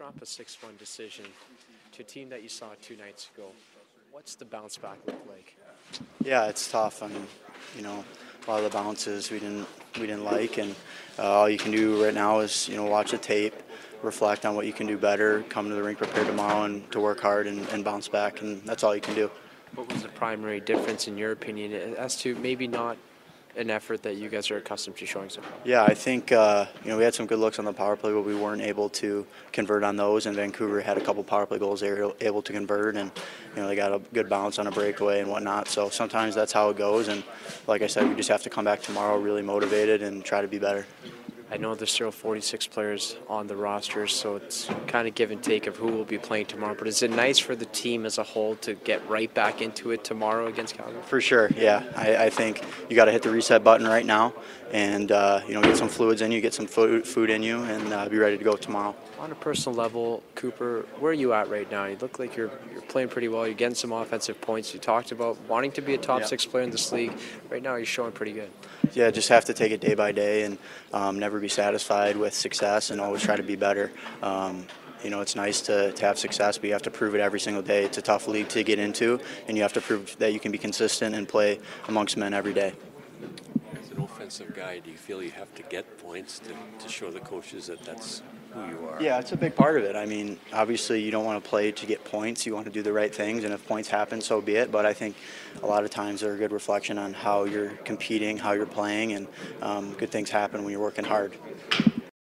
drop a 6 1 decision to a team that you saw two nights ago, what's the bounce back look like? Yeah, it's tough. I mean, you know, a lot of the bounces we didn't we didn't like, and uh, all you can do right now is you know watch the tape, reflect on what you can do better, come to the rink prepared tomorrow, and to work hard and, and bounce back, and that's all you can do. What was the primary difference, in your opinion, as to maybe not an effort that you guys are accustomed to showing so far? Yeah, I think uh, you know we had some good looks on the power play, but we weren't able to convert on those. And Vancouver had a couple power play goals they were able to convert, and you know they got a good bounce on a breakaway and whatnot. So sometimes that's how it goes. And like I said, we just have to come back tomorrow really motivated and try to be better. I know there's still 46 players on the roster, so it's kind of give and take of who will be playing tomorrow. But is it nice for the team as a whole to get right back into it tomorrow against Calgary? For sure, yeah. I, I think you got to hit the reset button right now, and uh, you know get some fluids in you, get some food, food in you, and uh, be ready to go tomorrow. On a personal level, Cooper, where are you at right now? You look like you're you're playing pretty well. You're getting some offensive points. You talked about wanting to be a top Yeah. six player in this league. Right now, you're showing pretty good. Yeah, just have to take it day by day and um, never be satisfied with success and always try to be better. Um, you know, it's nice to, to have success, but you have to prove it every single day. It's a tough league to get into, and you have to prove that you can be consistent and play amongst men every day. Offensive guy, do you feel you have to get points to, to show the coaches that that's who you are? Yeah, it's a big part of it. I mean, obviously, you don't want to play to get points. You want to do the right things, and if points happen, so be it. But I think a lot of times they're a good reflection on how you're competing, how you're playing, and um, good things happen when you're working hard.